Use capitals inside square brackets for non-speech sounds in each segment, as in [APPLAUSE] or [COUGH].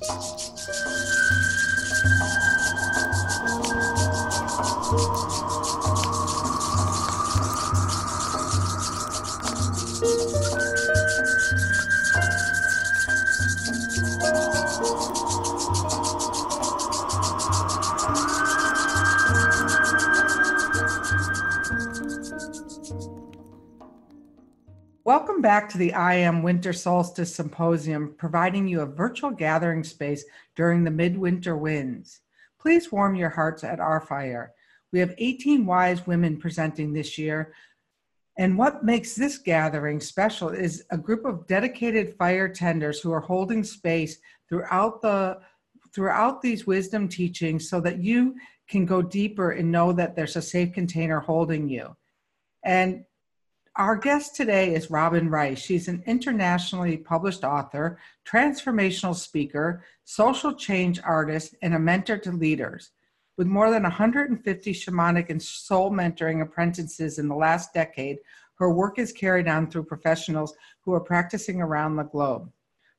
Welcome back to the I Am Winter Solstice Symposium, providing you a virtual gathering space during the midwinter winds. Please warm your hearts at our fire. We have 18 wise women presenting this year. And what makes this gathering special is a group of dedicated fire tenders who are holding space throughout the throughout these wisdom teachings so that you can go deeper and know that there's a safe container holding you. And our guest today is Robin Rice. She's an internationally published author, transformational speaker, social change artist, and a mentor to leaders. With more than 150 shamanic and soul mentoring apprentices in the last decade, her work is carried on through professionals who are practicing around the globe.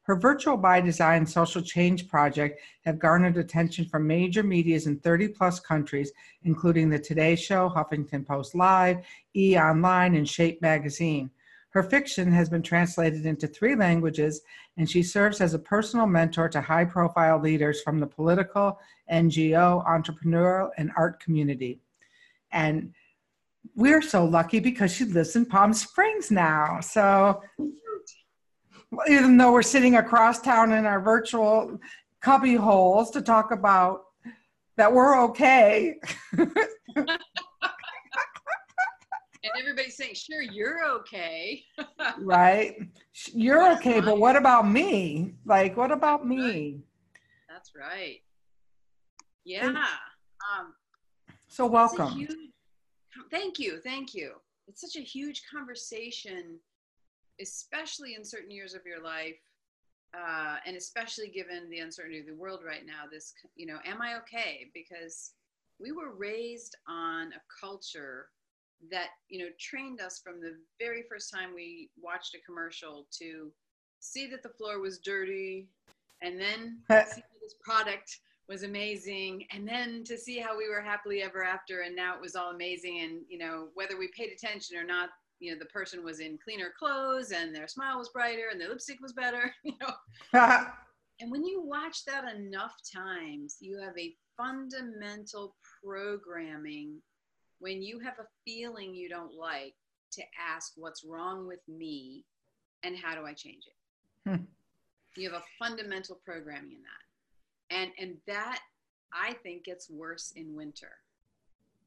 Her Virtual by Design social change project have garnered attention from major medias in 30 plus countries, including The Today Show, Huffington Post Live, E! Online, and Shape Magazine. Her fiction has been translated into three languages, and she serves as a personal mentor to high profile leaders from the political, NGO, entrepreneurial, and art community. And we're so lucky because she lives in Palm Springs now. So even though we're sitting across town in our virtual cubby holes to talk about that we're okay. and everybody's saying, sure, you're okay. [LAUGHS] right. You're okay, but what about me? Like, what about me? That's right. Yeah. um, so welcome. Huge, thank you. Thank you. It's such a huge conversation especially in certain years of your life, uh, and especially given the uncertainty of the world right now, this, you know, am I okay? Because we were raised on a culture that, you know, trained us from the very first time we watched a commercial to see that the floor was dirty and then [LAUGHS] see this product was amazing and then to see how we were happily ever after and now it was all amazing and you know whether we paid attention or not you know the person was in cleaner clothes and their smile was brighter and their lipstick was better [LAUGHS] you know. [LAUGHS] And when you watch that enough times you have a fundamental programming when you have a feeling you don't like to ask what's wrong with me and how do i change it? Hmm. you have a fundamental programming in that. And and that i think gets worse in winter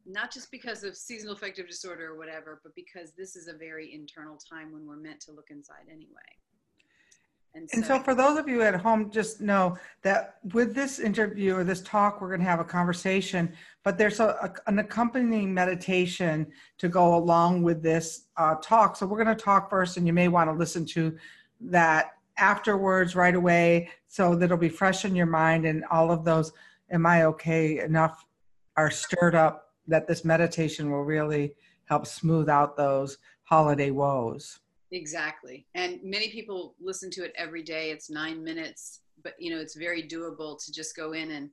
not just because of seasonal affective disorder or whatever, but because this is a very internal time when we're meant to look inside anyway. And so, and so, for those of you at home, just know that with this interview or this talk, we're going to have a conversation, but there's a, a an accompanying meditation to go along with this uh, talk. So we're going to talk first, and you may want to listen to that afterwards right away so that it'll be fresh in your mind and all of those am I okay enough are stirred up that this meditation will really help smooth out those holiday woes. Exactly. And many people listen to it every day. It's nine minutes, but you know, it's very doable to just go in and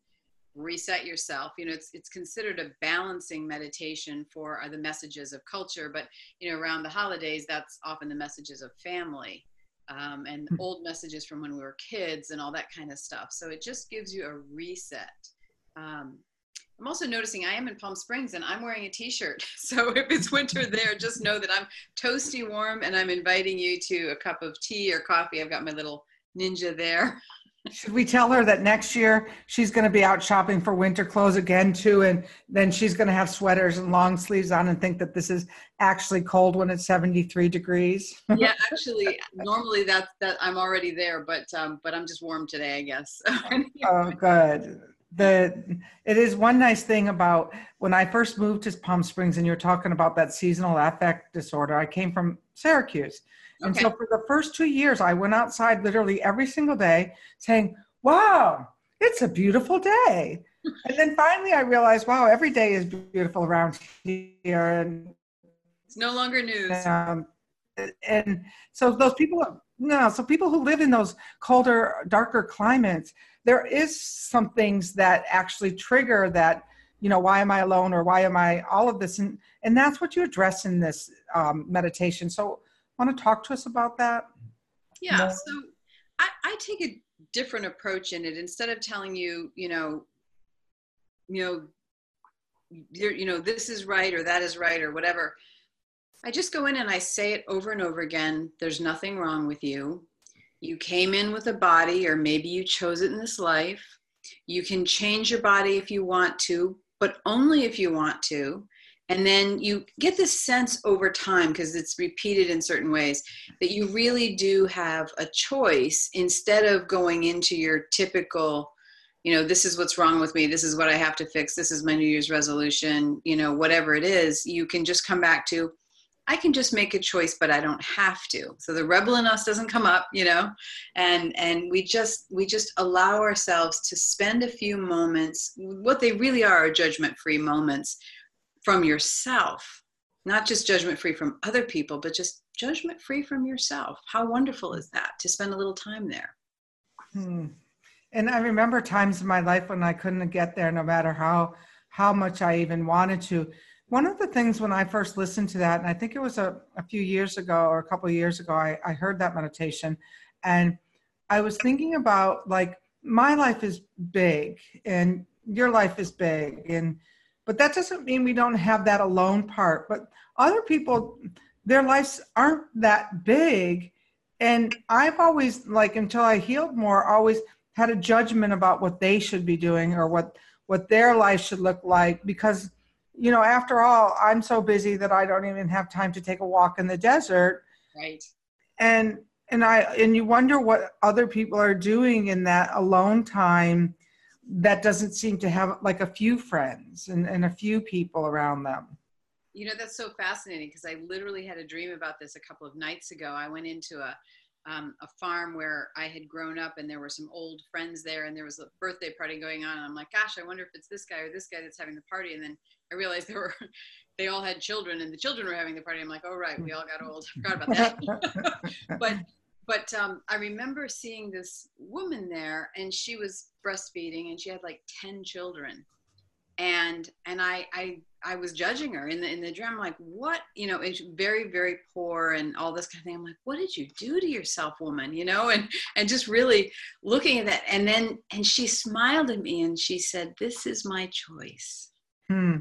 reset yourself. You know, it's, it's considered a balancing meditation for the messages of culture, but you know, around the holidays, that's often the messages of family. Um, and hmm. old messages from when we were kids and all that kind of stuff. So it just gives you a reset. Um, I'm also noticing I am in Palm Springs and I'm wearing a t-shirt. [LAUGHS] So if it's winter there, just know that I'm toasty warm and I'm inviting you to a cup of tea or coffee. I've got my little ninja there. [LAUGHS] Should we tell her that next year she's going to be out shopping for winter clothes again too and then she's going to have sweaters and long sleeves on and think that this is actually cold when it's 73 degrees? [LAUGHS] yeah, actually normally that's that I'm already there but um but I'm just warm today, I guess. oh, good the it is one nice thing about when I first moved to Palm Springs and you're talking about that seasonal affect disorder. I came from Syracuse. Okay. And so for the first two years, I went outside literally every single day saying, Wow, it's a beautiful day. [LAUGHS] and then finally I realized, wow, every day is beautiful around here. And it's no longer news. Um, and so those people no so people who live in those colder darker climates there is some things that actually trigger that you know why am i alone or why am i all of this? And and that's what you address in this um, meditation. So want to talk to us about that? Yeah More? so I, I take a different approach in it. Instead of telling you you know you know you know this is right or that is right or whatever i just go in and i say it over and over again there's nothing wrong with you. You came in with a body or maybe you chose it in this life. You can change your body if you want to but only if you want to. And then you get this sense over time because it's repeated in certain ways that you really do have a choice instead of going into your typical you know this is what's wrong with me. This is what i have to fix. This is my new year's resolution. You know whatever it is you can just come back to i can just make a choice but i don't have to. So the rebel in us doesn't come up you know? And and we just we just allow ourselves to spend a few moments what they really are are judgment free moments from yourself. Not just judgment free from other people but just judgment free from yourself. How wonderful is that to spend a little time there? Hmm. And I remember times in my life when I couldn't get there, no matter how how much I even wanted to. One of the things when I first listened to that, and I think it was a, a few years ago or a couple years ago, I, I heard that meditation, and I was thinking about like my life is big and your life is big, and but that doesn't mean we don't have that alone part. But other people, their lives aren't that big, and I've always like until I healed more, always had a judgment about what they should be doing or what what their life should look like because you know after all i'm so busy that i don't even have time to take a walk in the desert. Right. And and i and you wonder what other people are doing in that alone time that doesn't seem to have like a few friends and, and a few people around them. You know that's so fascinating because i literally had a dream about this a couple of nights ago. I went into a um, a farm where I had grown up and there were some old friends there and there was a birthday party going on. And I'm like, gosh, I wonder if it's this guy or this guy that's having the party. And then I realized they were, [LAUGHS] they all had children and the children were having the party. I'm like, oh, right, we all got old. I forgot about that. [LAUGHS] [LAUGHS] but, but um, I remember seeing this woman there and she was breastfeeding and she had like 10 children and and I I I was judging her in the in the dream. I'm like, what? You know, it's very very poor and all this kind of thing. I'm like, what did you do to yourself, woman? You know, and and just really looking at that. And then and she smiled at me and she said, "This is my choice." Hmm.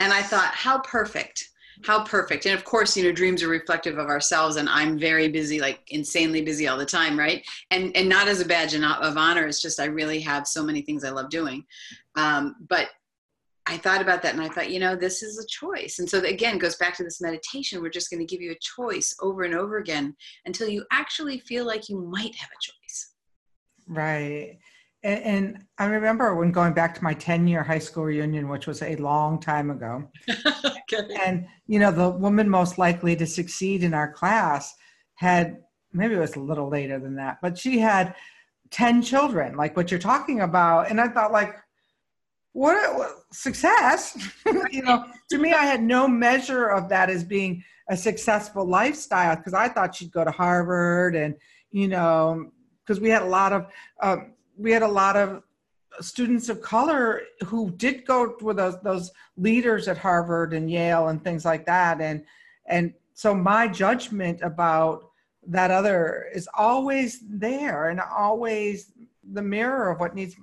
And I thought, how perfect. How perfect. And of course, you know, dreams are reflective of ourselves and I'm very busy, like insanely busy all the time, right? And and not as a badge of honor. It's just I really have so many things I love doing. Um, but I thought about that and I thought, you know, this is a choice. And so again, goes back to this meditation. We're just going to give you a choice over and over again until you actually feel like you might have a choice. Right. And, and I remember when going back to my 10 year high school reunion, which was a long time ago. [LAUGHS] okay. And, you know, the woman most likely to succeed in our class had, maybe it was a little later than that, but she had 10 children, like what you're talking about. And I thought, like, what, what success? [LAUGHS] You know to me i had no measure of that as being a successful lifestyle because i thought she'd go to harvard and you know because we had a lot of um, we had a lot of students of color who did go with those those leaders at harvard and yale and things like that. And and so my judgment about that other is always there and always the mirror of what needs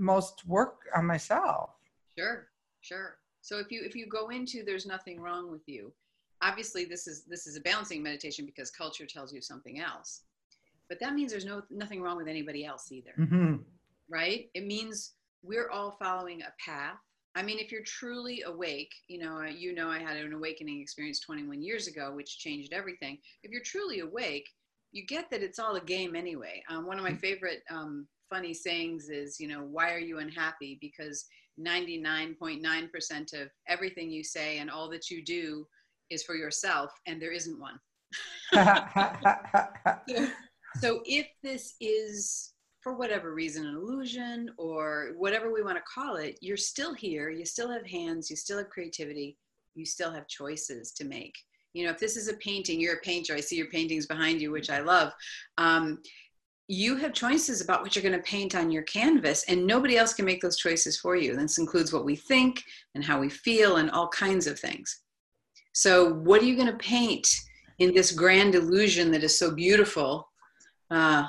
most work on myself. Sure, sure. So if you if you go into there's nothing wrong with you, obviously this is this is a balancing meditation because culture tells you something else. But that means there's no nothing wrong with anybody else either. Mm-hmm. Right? It means we're all following a path. I mean, if you're truly awake, you know, you know, I had an awakening experience 21 years ago, which changed everything. If you're truly awake, you get that it's all a game anyway. Um, one of my mm. favorite um, funny sayings is, you know, why are you unhappy? Because 99.9% of everything you say and all that you do is for yourself, and there isn't one. so, [LAUGHS] so if this is for whatever reason an illusion or whatever we want to call it you're still here you still have hands you still have creativity you still have choices to make you know if this is a painting you're a painter i see your paintings behind you which i love um, you have choices about what you're going to paint on your canvas and nobody else can make those choices for you. This includes what we think and how we feel and all kinds of things. So what are you going to paint in this grand illusion that is so beautiful? Uh,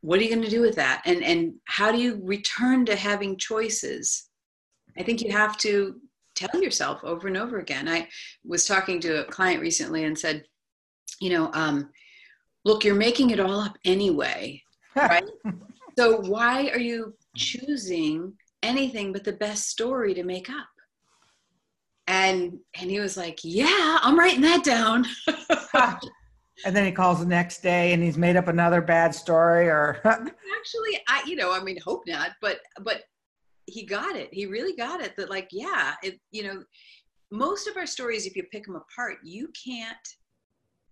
what are you going to do with that? And and how do you return to having choices? I think you have to tell yourself over and over again. I was talking to a client recently and said you know um, look you're making it all up anyway right? [LAUGHS] So why are you choosing anything but the best story to make up? And and he was like yeah i'm writing that down. [LAUGHS] And then he calls the next day and he's made up another bad story or [LAUGHS] actually i you know i mean hope not but but he got it. He really got it that like yeah it you know most of our stories if you pick them apart you can't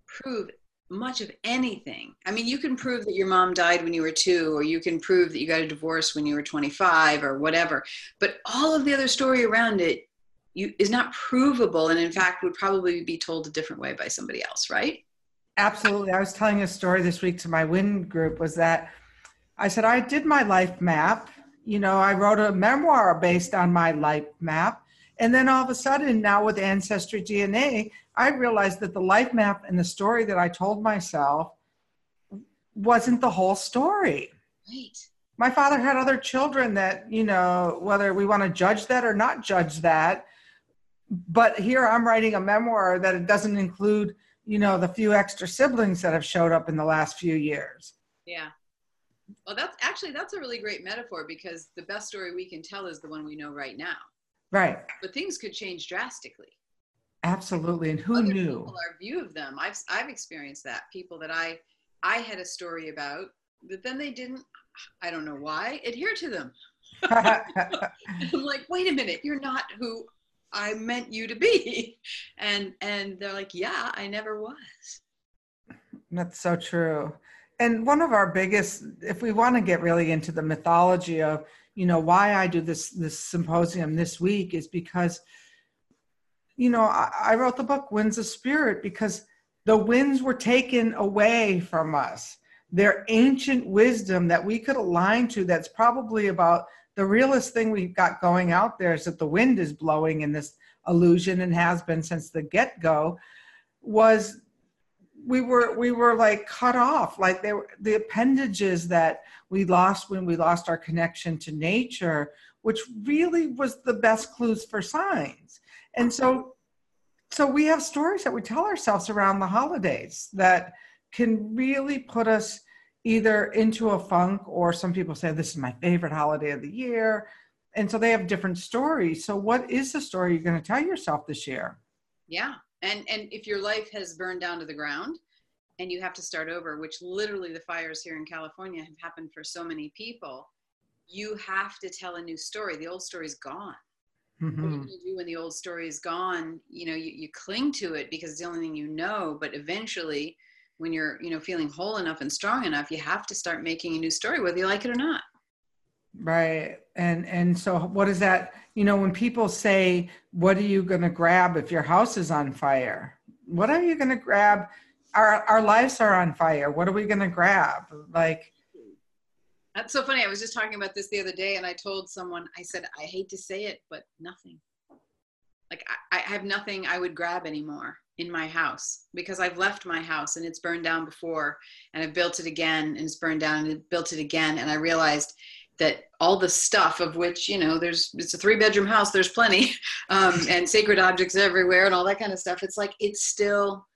prove much of anything i mean you can prove that your mom died when you were two or you can prove that you got a divorce when you were 25 or whatever but all of the other story around it you is not provable and in fact would probably be told a different way by somebody else right Absolutely. I was telling a story this week to my WIN group was that I said, I did my life map. You know, I wrote a memoir based on my life map. And then all of a sudden, now with Ancestry DNA, I realized that the life map and the story that I told myself wasn't the whole story. Right. My father had other children that, you know, whether we want to judge that or not judge that. But here I'm writing a memoir that it doesn't include you know the few extra siblings that have showed up in the last few years yeah well that's actually that's a really great metaphor because the best story we can tell is the one we know right now right but things could change drastically absolutely and who Other knew people, our view of them i've i've experienced that people that i i had a story about but then they didn't i don't know why adhere to them [LAUGHS] i'm like wait a minute you're not who I meant you to be. And and they're like, yeah, I never was. That's so true. And one of our biggest, if we want to get really into the mythology of, you know, why I do this this symposium this week is because, you know, I, I wrote the book Winds of Spirit because the winds were taken away from us. Their ancient wisdom that we could align to that's probably about the realest thing we've got going out there is that the wind is blowing in this illusion and has been since the get-go was we were we were like cut off like they were the appendages that we lost when we lost our connection to nature which really was the best clues for signs and so so we have stories that we tell ourselves around the holidays that can really put us either into a funk or some people say this is my favorite holiday of the year. And so they have different stories. So what is the story you're going to tell yourself this year? Yeah. And and if your life has burned down to the ground and you have to start over which literally the fires here in california have happened for so many people you have to tell a new story. The old story's gone mm-hmm. what are you going to do when the old story is gone? You know you, you cling to it because it's the only thing you know but eventually when you're you know feeling whole enough and strong enough you have to start making a new story whether you like it or not. Right and and so what is that you know when people say what are you going to grab if your house is on fire? What are you going to grab? Our our lives are on fire. What are we going to grab? Like that's so funny. I was just talking about this the other day and i told someone i said i hate to say it but nothing. Like I, I have nothing i would grab anymore in my house because I've left my house and it's burned down before and I've built it again and it's burned down and built it again and I realized that all the stuff of which you know there's it's a three bedroom house there's plenty [LAUGHS] um, and sacred objects everywhere and all that kind of stuff. It's like it's still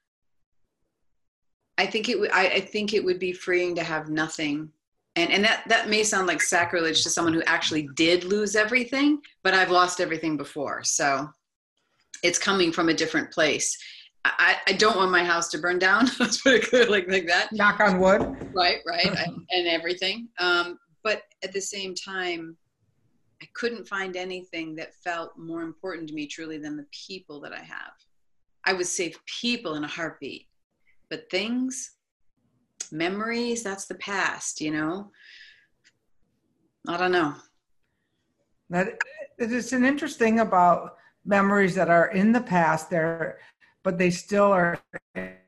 I think it would I, I think it would be freeing to have nothing and and that that may sound like sacrilege to someone who actually did lose everything but I've lost everything before so it's coming from a different place I, I don't want my house to burn down. [LAUGHS] Let's put it clear like, like that. Knock on wood. Right, right, [LAUGHS] and everything. Um, but at the same time, I couldn't find anything that felt more important to me truly than the people that I have. I would save people in a heartbeat, but things, memories, that's the past, you know? I don't know. That it is an interesting about memories that are in the past. They're but they still are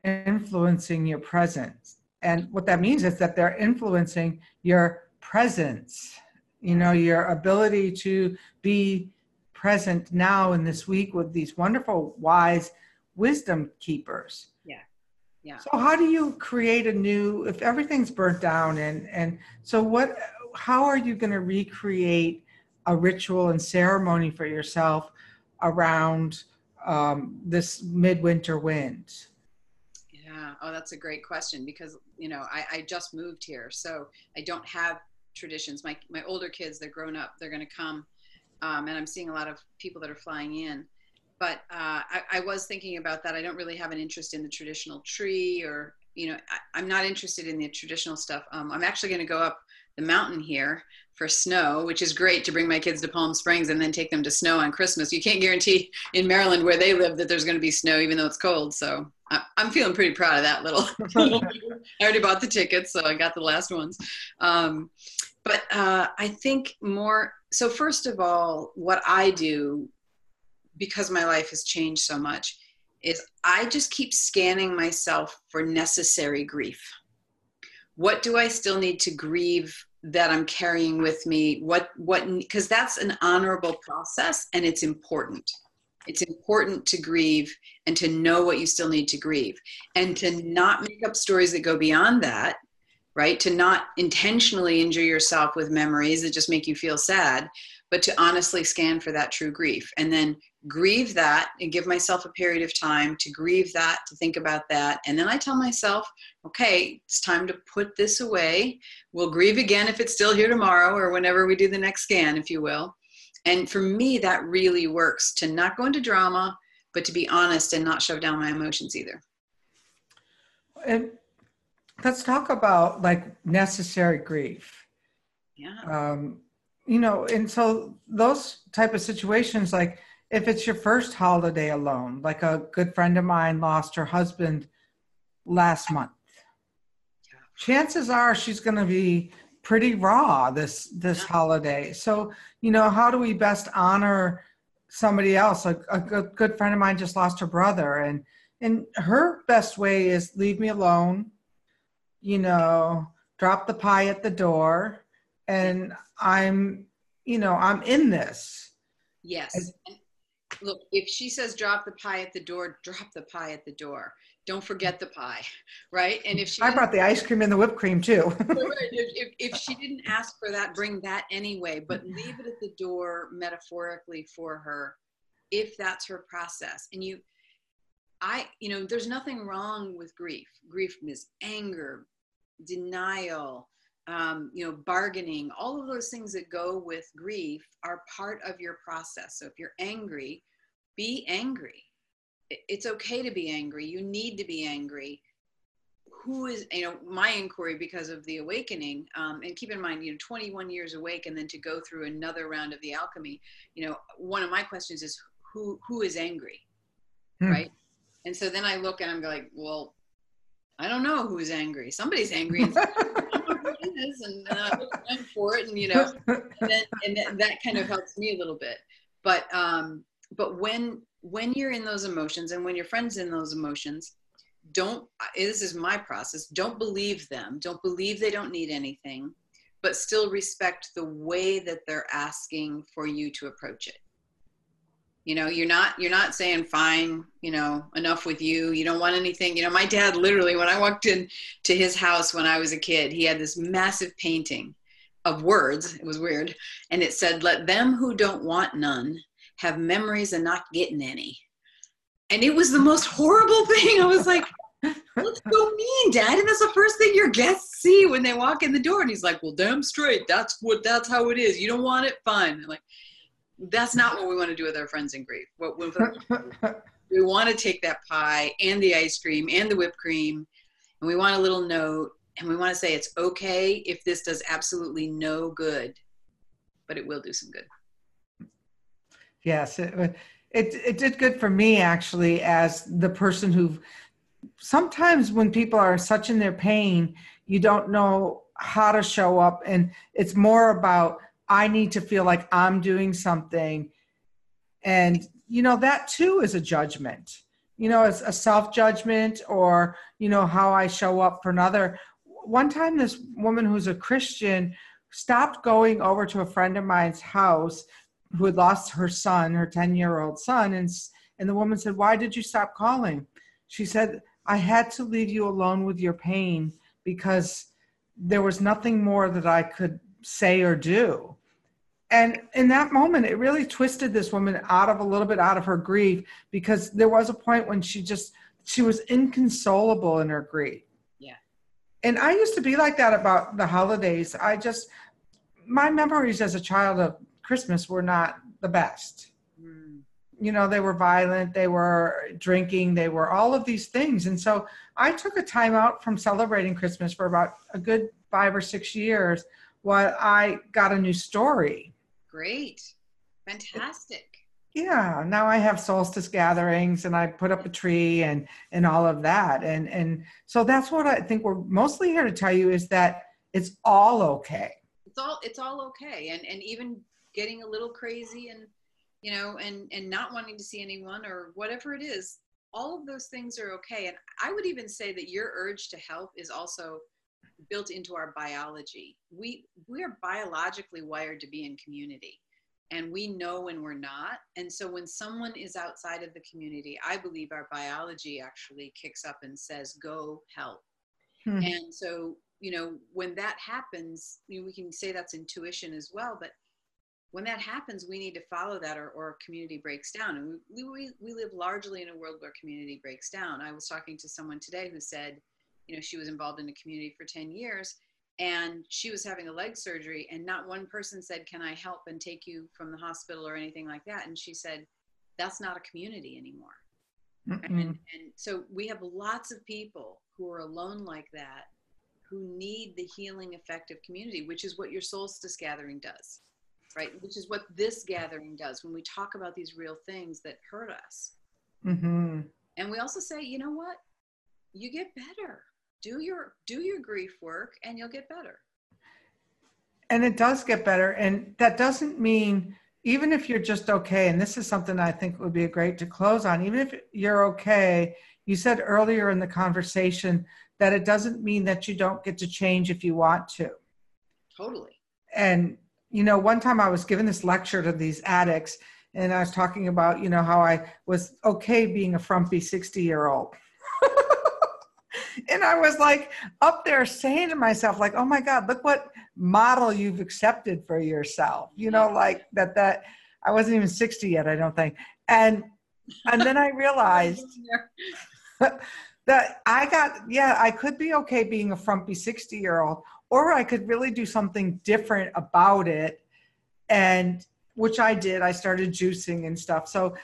influencing your presence. And what that means is that they're influencing your presence, you know, your ability to be present now in this week with these wonderful, wise wisdom keepers. Yeah. So how do you create a new if everything's burnt down and and so what how are you going to recreate a ritual and ceremony for yourself around um, this midwinter wind? Yeah. Oh, that's a great question because you know I, I just moved here, so I don't have traditions. My my older kids, they're grown up. They're going to come, um, and I'm seeing a lot of people that are flying in. But uh, I, I was thinking about that. I don't really have an interest in the traditional tree, or you know, I, am not interested in the traditional stuff. Um, I'm actually going to go up the mountain here for snow, which is great to bring my kids to Palm Springs and then take them to snow on Christmas. You can't guarantee in Maryland where they live that there's going to be snow, even though it's cold. So I'm feeling pretty proud of that little. [LAUGHS] [LAUGHS] I already bought the tickets, so I got the last ones. Um, but uh, I think more. So first of all, what I do, because my life has changed so much, is I just keep scanning myself for necessary grief. What do I still need to grieve that I'm carrying with me? What what because that's an honorable process and it's important. It's important to grieve and to know what you still need to grieve and to not make up stories that go beyond that, right? To not intentionally injure yourself with memories that just make you feel sad, but to honestly scan for that true grief and then grieve that and give myself a period of time to grieve that, to think about that. And then I tell myself, okay, it's time to put this away. We'll grieve again if it's still here tomorrow or whenever we do the next scan, if you will. And for me, that really works to not go into drama, but to be honest and not shove down my emotions either. And let's talk about like necessary grief. Yeah. Um, you know, and so those type of situations, like if it's your first holiday alone, like a good friend of mine lost her husband last month, chances are she's going to be pretty raw this this holiday. So, you know, how do we best honor somebody else? A, a good, good friend of mine just lost her brother, and and her best way is leave me alone. You know, drop the pie at the door, and I'm, you know, I'm in this. Yes. Look, if she says drop the pie at the door, drop the pie at the door don't forget the pie, [LAUGHS] right? And if she I brought the ice cream and the whipped cream too. [LAUGHS] [LAUGHS] if, if she didn't ask for that, bring that anyway, but leave it at the door metaphorically for her if that's her process. And you, I, you know, there's nothing wrong with grief. Grief is anger, denial, um, you know, bargaining, all of those things that go with grief are part of your process. So if you're angry, be angry it's okay to be angry. You need to be angry. Who is, you know, my inquiry because of the awakening, um, and keep in mind, you know, 21 years awake and then to go through another round of the alchemy, you know, one of my questions is who, who is angry, hmm. right? And so then I look and I'm like, well, I don't know who's angry. Somebody's angry. [LAUGHS] And, uh, I'm for it, and you know, and, then, and that kind of helps me a little bit. But um, but when when you're in those emotions and when your friend's in those emotions don't this is my process don't believe them don't believe they don't need anything but still respect the way that they're asking for you to approach it you know you're not you're not saying fine you know enough with you you don't want anything you know my dad literally when i walked in to his house when i was a kid he had this massive painting of words it was weird and it said let them who don't want none have memories and not getting any. And it was the most horrible [LAUGHS] thing. I was like, what's so mean, Dad? And that's the first thing your guests see when they walk in the door. And he's like, well, damn straight. That's what, that's how it is. You don't want it? Fine. like, that's not what we want to do with our friends in grief. What [LAUGHS] we, we want to take that pie and the ice cream and the whipped cream, and we want a little note, and we want to say it's okay if this does absolutely no good, but it will do some good. Yes, it, it, it did good for me actually as the person who sometimes when people are such in their pain, you don't know how to show up and it's more about I need to feel like I'm doing something and you know that too is a judgment you know, as a self judgment or, you know, how I show up for another. One time, this woman who's a Christian stopped going over to a friend of mine's house who had lost her son, her 10 year old son. And, and the woman said, Why did you stop calling? She said, I had to leave you alone with your pain because there was nothing more that I could say or do. And in that moment, it really twisted this woman out of a little bit out of her grief because there was a point when she just, she was inconsolable in her grief. Yeah. And I used to be like that about the holidays. I just, my memories as a child of Christmas were not the best. Mm. You know, they were violent, they were drinking, they were all of these things. And so I took a time out from celebrating Christmas for about a good five or six years while I got a new story. Great. Fantastic. Yeah, now I have solstice gatherings and I put up a tree and and all of that. And and so that's what I think we're mostly here to tell you is that it's all okay. It's all it's all okay. And and even getting a little crazy and you know and and not wanting to see anyone or whatever it is all of those things are okay and i would even say that your urge to help is also built into our biology we we are biologically wired to be in community and we know when we're not and so when someone is outside of the community i believe our biology actually kicks up and says go help hmm. and so you know when that happens you know, we can say that's intuition as well but when that happens, we need to follow that or, or community breaks down. And we, we, we live largely in a world where community breaks down. I was talking to someone today who said, you know, she was involved in a community for 10 years and she was having a leg surgery and not one person said, can I help and take you from the hospital or anything like that? And she said, that's not a community anymore. And, and so we have lots of people who are alone like that who need the healing effect of community, which is what your solstice gathering does right? Which is what this gathering does when we talk about these real things that hurt us. Mm-hmm. And we also say, you know what? You get better. Do your do your grief work, and you'll get better. And it does get better, and that doesn't mean even if you're just okay. And this is something I think would be great to close on. Even if you're okay, you said earlier in the conversation that it doesn't mean that you don't get to change if you want to. Totally. And you know, one time I was giving this lecture to these addicts, and I was talking about, you know, how I was okay being a frumpy 60 year old. And I was like up there saying to myself, like, oh my God, look what model you've accepted for yourself. You know, like that, that I wasn't even 60 yet, I don't think. And, and then I realized [LAUGHS] that I got, yeah, I could be okay being a frumpy 60 year old, or I could really do something different about it. And which I did, I started juicing and stuff. So,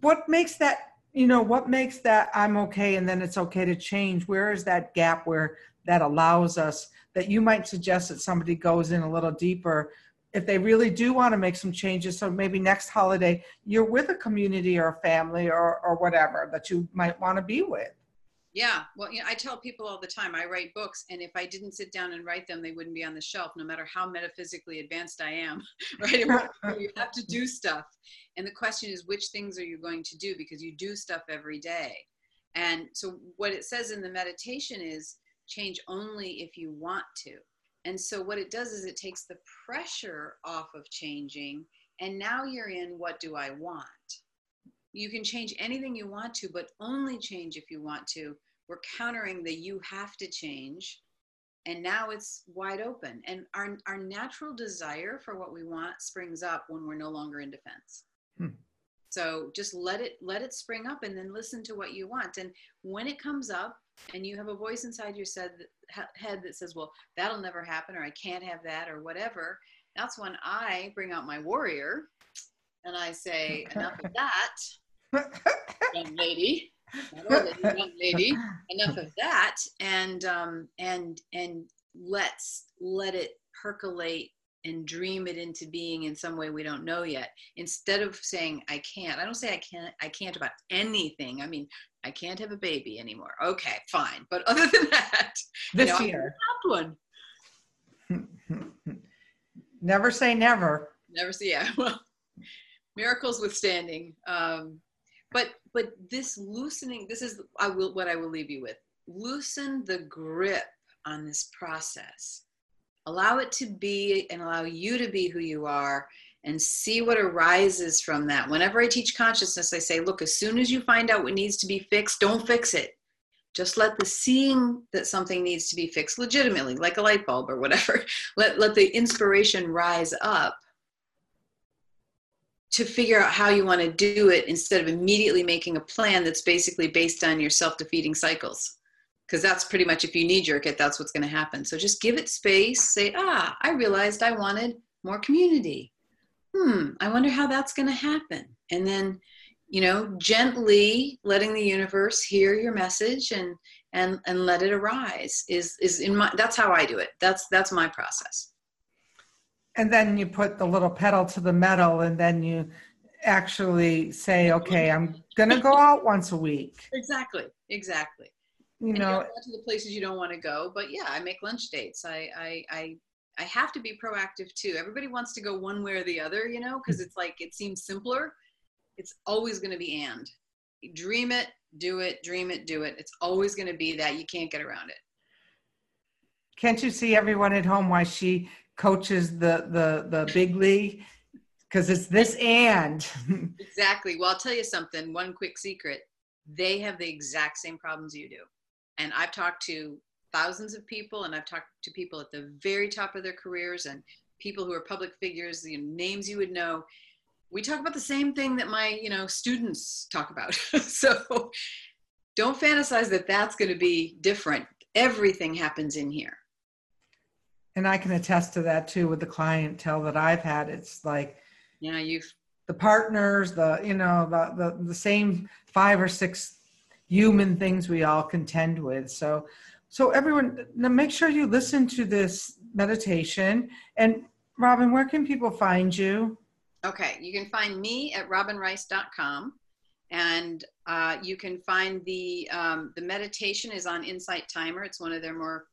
what makes that, you know, what makes that I'm okay and then it's okay to change? Where is that gap where that allows us that you might suggest that somebody goes in a little deeper if they really do want to make some changes so maybe next holiday you're with a community or a family or, or whatever that you might want to be with yeah well you know, i tell people all the time i write books and if i didn't sit down and write them they wouldn't be on the shelf no matter how metaphysically advanced i am [LAUGHS] right you have to do stuff and the question is which things are you going to do because you do stuff every day and so what it says in the meditation is change only if you want to and so what it does is it takes the pressure off of changing. And now you're in what do I want? You can change anything you want to, but only change if you want to. We're countering the you have to change. And now it's wide open. And our, our natural desire for what we want springs up when we're no longer in defense. Hmm. So just let it let it spring up and then listen to what you want. And when it comes up, and you have a voice inside your said, head that says, well, that'll never happen, or I can't have that, or whatever, that's when I bring out my warrior and I say, enough of that, young lady. young lady, enough of that, and um, and and let's let it percolate and dream it into being in some way we don't know yet. Instead of saying i can't i don't say i can't i can't about anything. I mean i can't have a baby anymore. Okay fine. But [LAUGHS] other than that this you know, year. one. Never say never. Never say yeah [LAUGHS] well miracles withstanding. Um but but this loosening this is i will what i will leave you with. Loosen the grip on this process. Allow it to be and allow you to be who you are and see what arises from that. Whenever i teach consciousness i say look as soon as you find out what needs to be fixed don't fix it. Just let the seeing that something needs to be fixed legitimately like a light bulb or whatever [LAUGHS] let let the inspiration rise up to figure out how you want to do it instead of immediately making a plan that's basically based on your self-defeating cycles. Because that's pretty much if you knee jerk it that's what's going to happen. So just give it space say ah i realized i wanted more community. Hmm i wonder how that's going to happen. And then you know gently letting the universe hear your message and and and let it arise is is in my that's how i do it. That's that's my process and then you put the little pedal to the metal and then you actually say okay i'm gonna go out once a week. Exactly exactly. You and know you to the places you don't want to go but yeah i make lunch dates. I, I i i have to be proactive too. Everybody wants to go one way or the other you know because it's like it seems simpler. It's always going to be and. Dream it do it dream it do it. It's always going to be that you can't get around it. Can't you see everyone at home why she coaches the the the big league? Because it's this and. [LAUGHS] Exactly. Well i'll tell you something one quick secret. They have the exact same problems you do. And i've talked to thousands of people and i've talked to people at the very top of their careers and people who are public figures the names you would know. We talk about the same thing that my you know students talk about. [LAUGHS] So don't fantasize that that's going to be different. Everything happens in here and I can attest to that too with the clientele that I've had. It's like, yeah, you've the partners, the you know the the, the same five or six human things we all contend with. So, so everyone, now make sure you listen to this meditation. And Robin, where can people find you? Okay, you can find me at robinrice.com and uh, you can find the um, the meditation is on Insight Timer. It's one of their more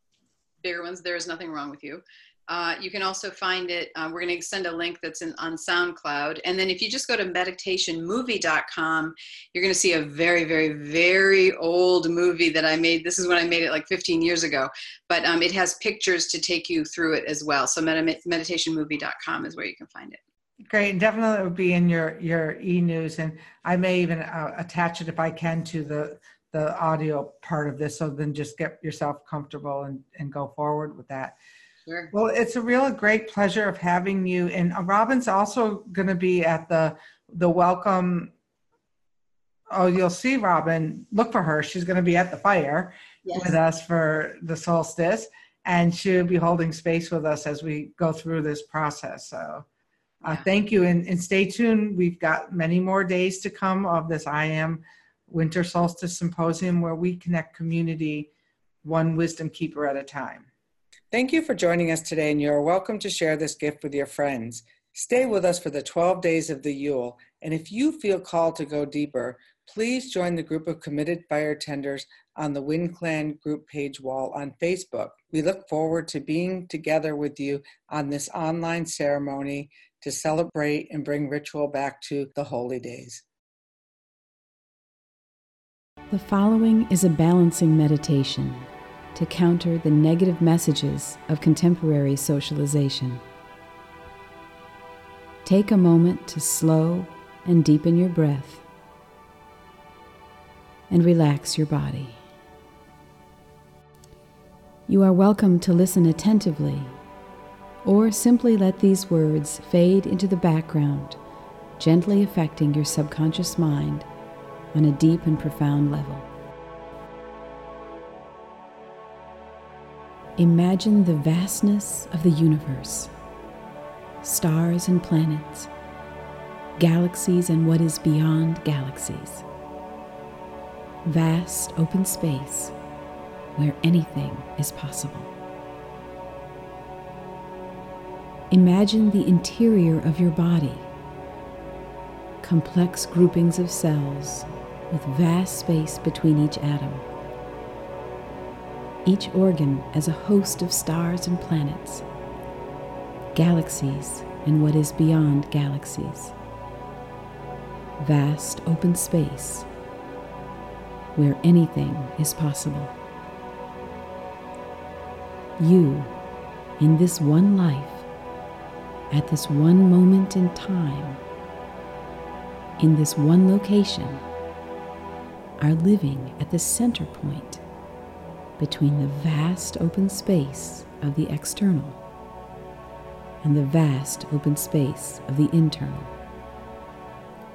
bigger ones, There is Nothing Wrong with You. Uh, you can also find it, uh, we're going to send a link that's in, on SoundCloud. And then if you just go to meditationmovie.com, you're going to see a very, very, very old movie that I made. This is when I made it like 15 years ago, but um, it has pictures to take you through it as well. So med- meditationmovie.com is where you can find it. Great, and definitely it would be in your your e-news, and I may even uh, attach it if I can to the the audio part of this so then just get yourself comfortable and, and go forward with that sure. well it's a real great pleasure of having you and robin's also going to be at the the welcome oh you'll see robin look for her she's going to be at the fire yes. with us for the solstice and she'll be holding space with us as we go through this process so uh, thank you and, and stay tuned we've got many more days to come of this i am Winter Solstice Symposium, where we connect community one wisdom keeper at a time. Thank you for joining us today, and you're welcome to share this gift with your friends. Stay with us for the 12 days of the Yule, and if you feel called to go deeper, please join the group of committed fire tenders on the Wind Clan group page wall on Facebook. We look forward to being together with you on this online ceremony to celebrate and bring ritual back to the holy days. The following is a balancing meditation to counter the negative messages of contemporary socialization. Take a moment to slow and deepen your breath and relax your body. You are welcome to listen attentively or simply let these words fade into the background, gently affecting your subconscious mind on a deep and profound level. Imagine the vastness of the universe stars and planets, galaxies and what is beyond galaxies. Vast open space where anything is possible. Imagine the interior of your body, complex groupings of cells with vast space between each atom. Each organ as a host of stars and planets, galaxies and what is beyond galaxies. vast open space where anything is possible. You, in this one life, at this one moment in time, in this one location, are living at the center point between the vast open space of the external and the vast open space of the internal,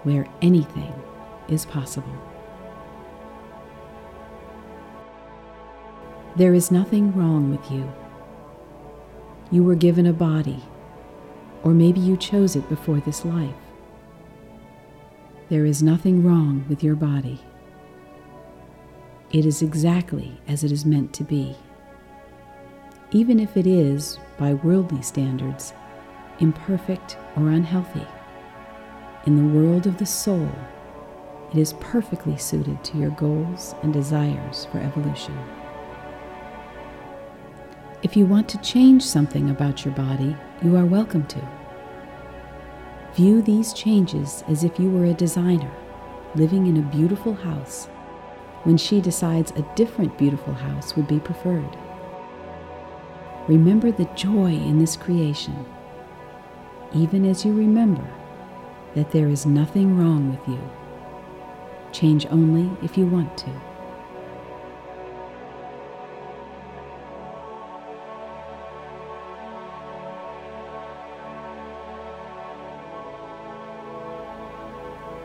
where anything is possible. There is nothing wrong with you. You were given a body, or maybe you chose it before this life. There is nothing wrong with your body. It is exactly as it is meant to be. Even if it is, by worldly standards, imperfect or unhealthy, in the world of the soul, it is perfectly suited to your goals and desires for evolution. If you want to change something about your body, you are welcome to. View these changes as if you were a designer living in a beautiful house when she decides a different beautiful house would be preferred. Remember the joy in this creation, even as you remember that there is nothing wrong with you. Change only if you want to.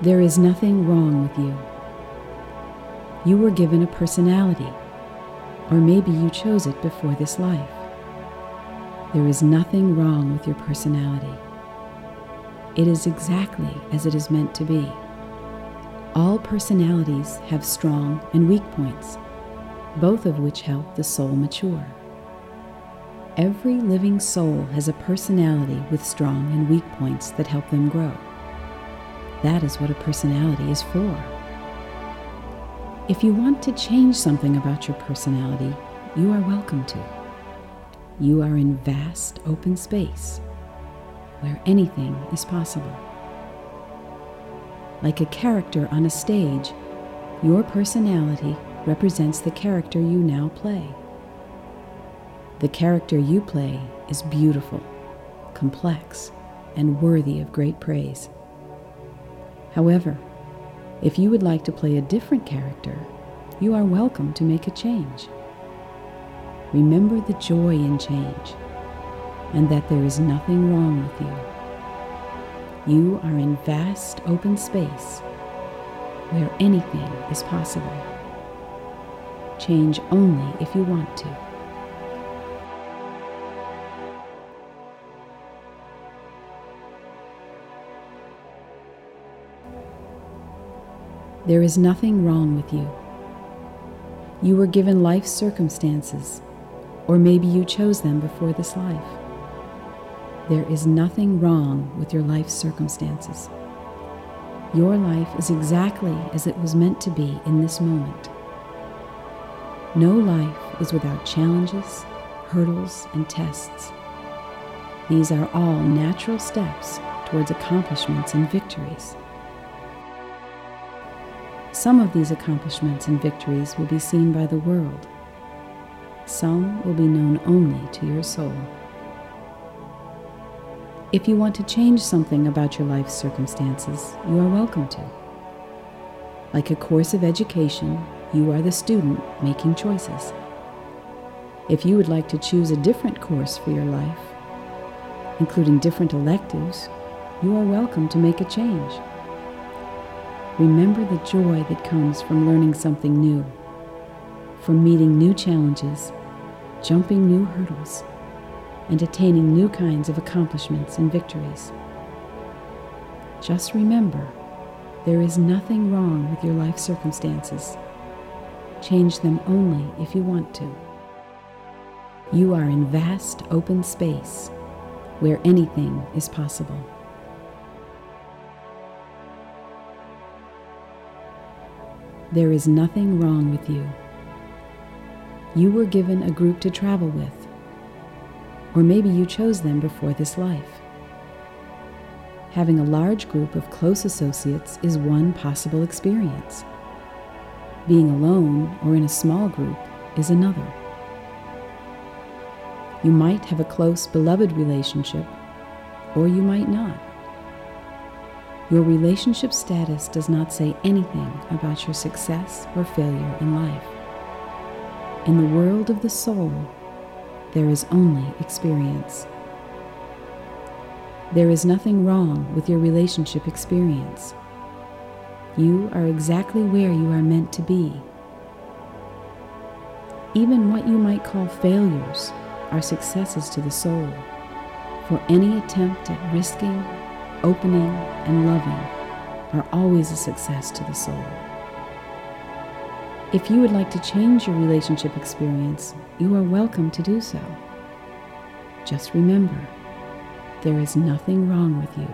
There is nothing wrong with you. You were given a personality, or maybe you chose it before this life. There is nothing wrong with your personality. It is exactly as it is meant to be. All personalities have strong and weak points, both of which help the soul mature. Every living soul has a personality with strong and weak points that help them grow. That is what a personality is for. If you want to change something about your personality, you are welcome to. You are in vast open space where anything is possible. Like a character on a stage, your personality represents the character you now play. The character you play is beautiful, complex, and worthy of great praise. However, if you would like to play a different character, you are welcome to make a change. Remember the joy in change and that there is nothing wrong with you. You are in vast open space where anything is possible. Change only if you want to. There is nothing wrong with you. You were given life circumstances, or maybe you chose them before this life. There is nothing wrong with your life circumstances. Your life is exactly as it was meant to be in this moment. No life is without challenges, hurdles, and tests. These are all natural steps towards accomplishments and victories. Some of these accomplishments and victories will be seen by the world. Some will be known only to your soul. If you want to change something about your life circumstances, you are welcome to. Like a course of education, you are the student making choices. If you would like to choose a different course for your life, including different electives, you are welcome to make a change. Remember the joy that comes from learning something new, from meeting new challenges, jumping new hurdles, and attaining new kinds of accomplishments and victories. Just remember, there is nothing wrong with your life circumstances. Change them only if you want to. You are in vast open space where anything is possible. There is nothing wrong with you. You were given a group to travel with, or maybe you chose them before this life. having a large group of close associates is one possible experience. Being alone or in a small group is another. You might have a close, beloved relationship, or you might not. Your relationship status does not say anything about your success or failure in life. In the world of the soul, there is only experience. There is nothing wrong with your relationship experience. You are exactly where you are meant to be. Even what you might call failures are successes to the soul, for any attempt at risking, opening, and loving are always a success to the soul. If you would like to change your relationship experience, you are welcome to do so. Just remember, there is nothing wrong with you.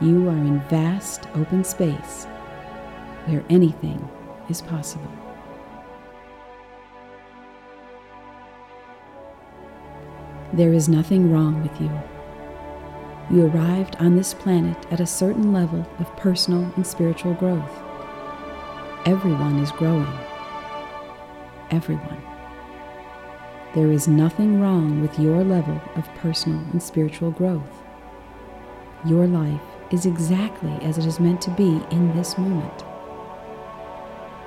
You are in vast open space where anything is possible. There is nothing wrong with you. You arrived on this planet at a certain level of personal and spiritual growth. Everyone is growing. Everyone. There is nothing wrong with your level of personal and spiritual growth. Your life is exactly as it is meant to be in this moment.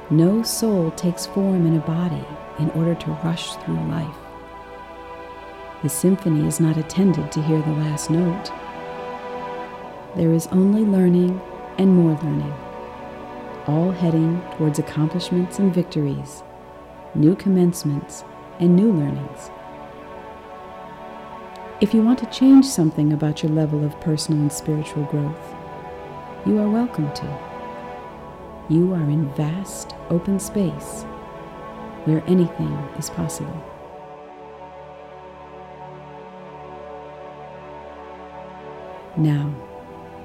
No soul takes form in a body in order to rush through life. The symphony is not attended to hear the last note. There is only learning and more learning, all heading towards accomplishments and victories, new commencements and new learnings. If you want to change something about your level of personal and spiritual growth, you are welcome to. You are in vast open space where anything is possible. Now,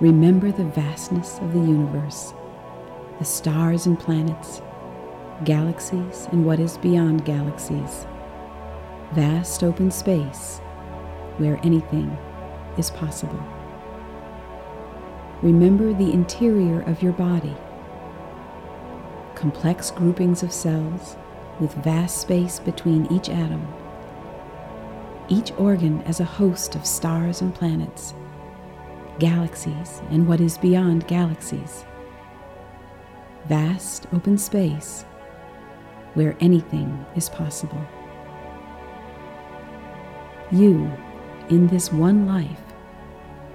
remember the vastness of the universe, the stars and planets, galaxies and what is beyond galaxies. Vast open space where anything is possible. Remember the interior of your body, complex groupings of cells with vast space between each atom, each organ as a host of stars and planets, galaxies and what is beyond galaxies. Vast open space where anything is possible. You, in this one life,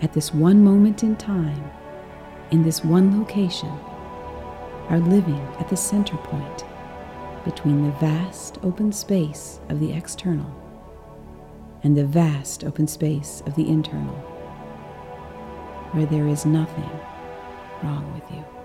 at this one moment in time, in this one location, are living at the center point between the vast open space of the external and the vast open space of the internal, where there is nothing wrong with you.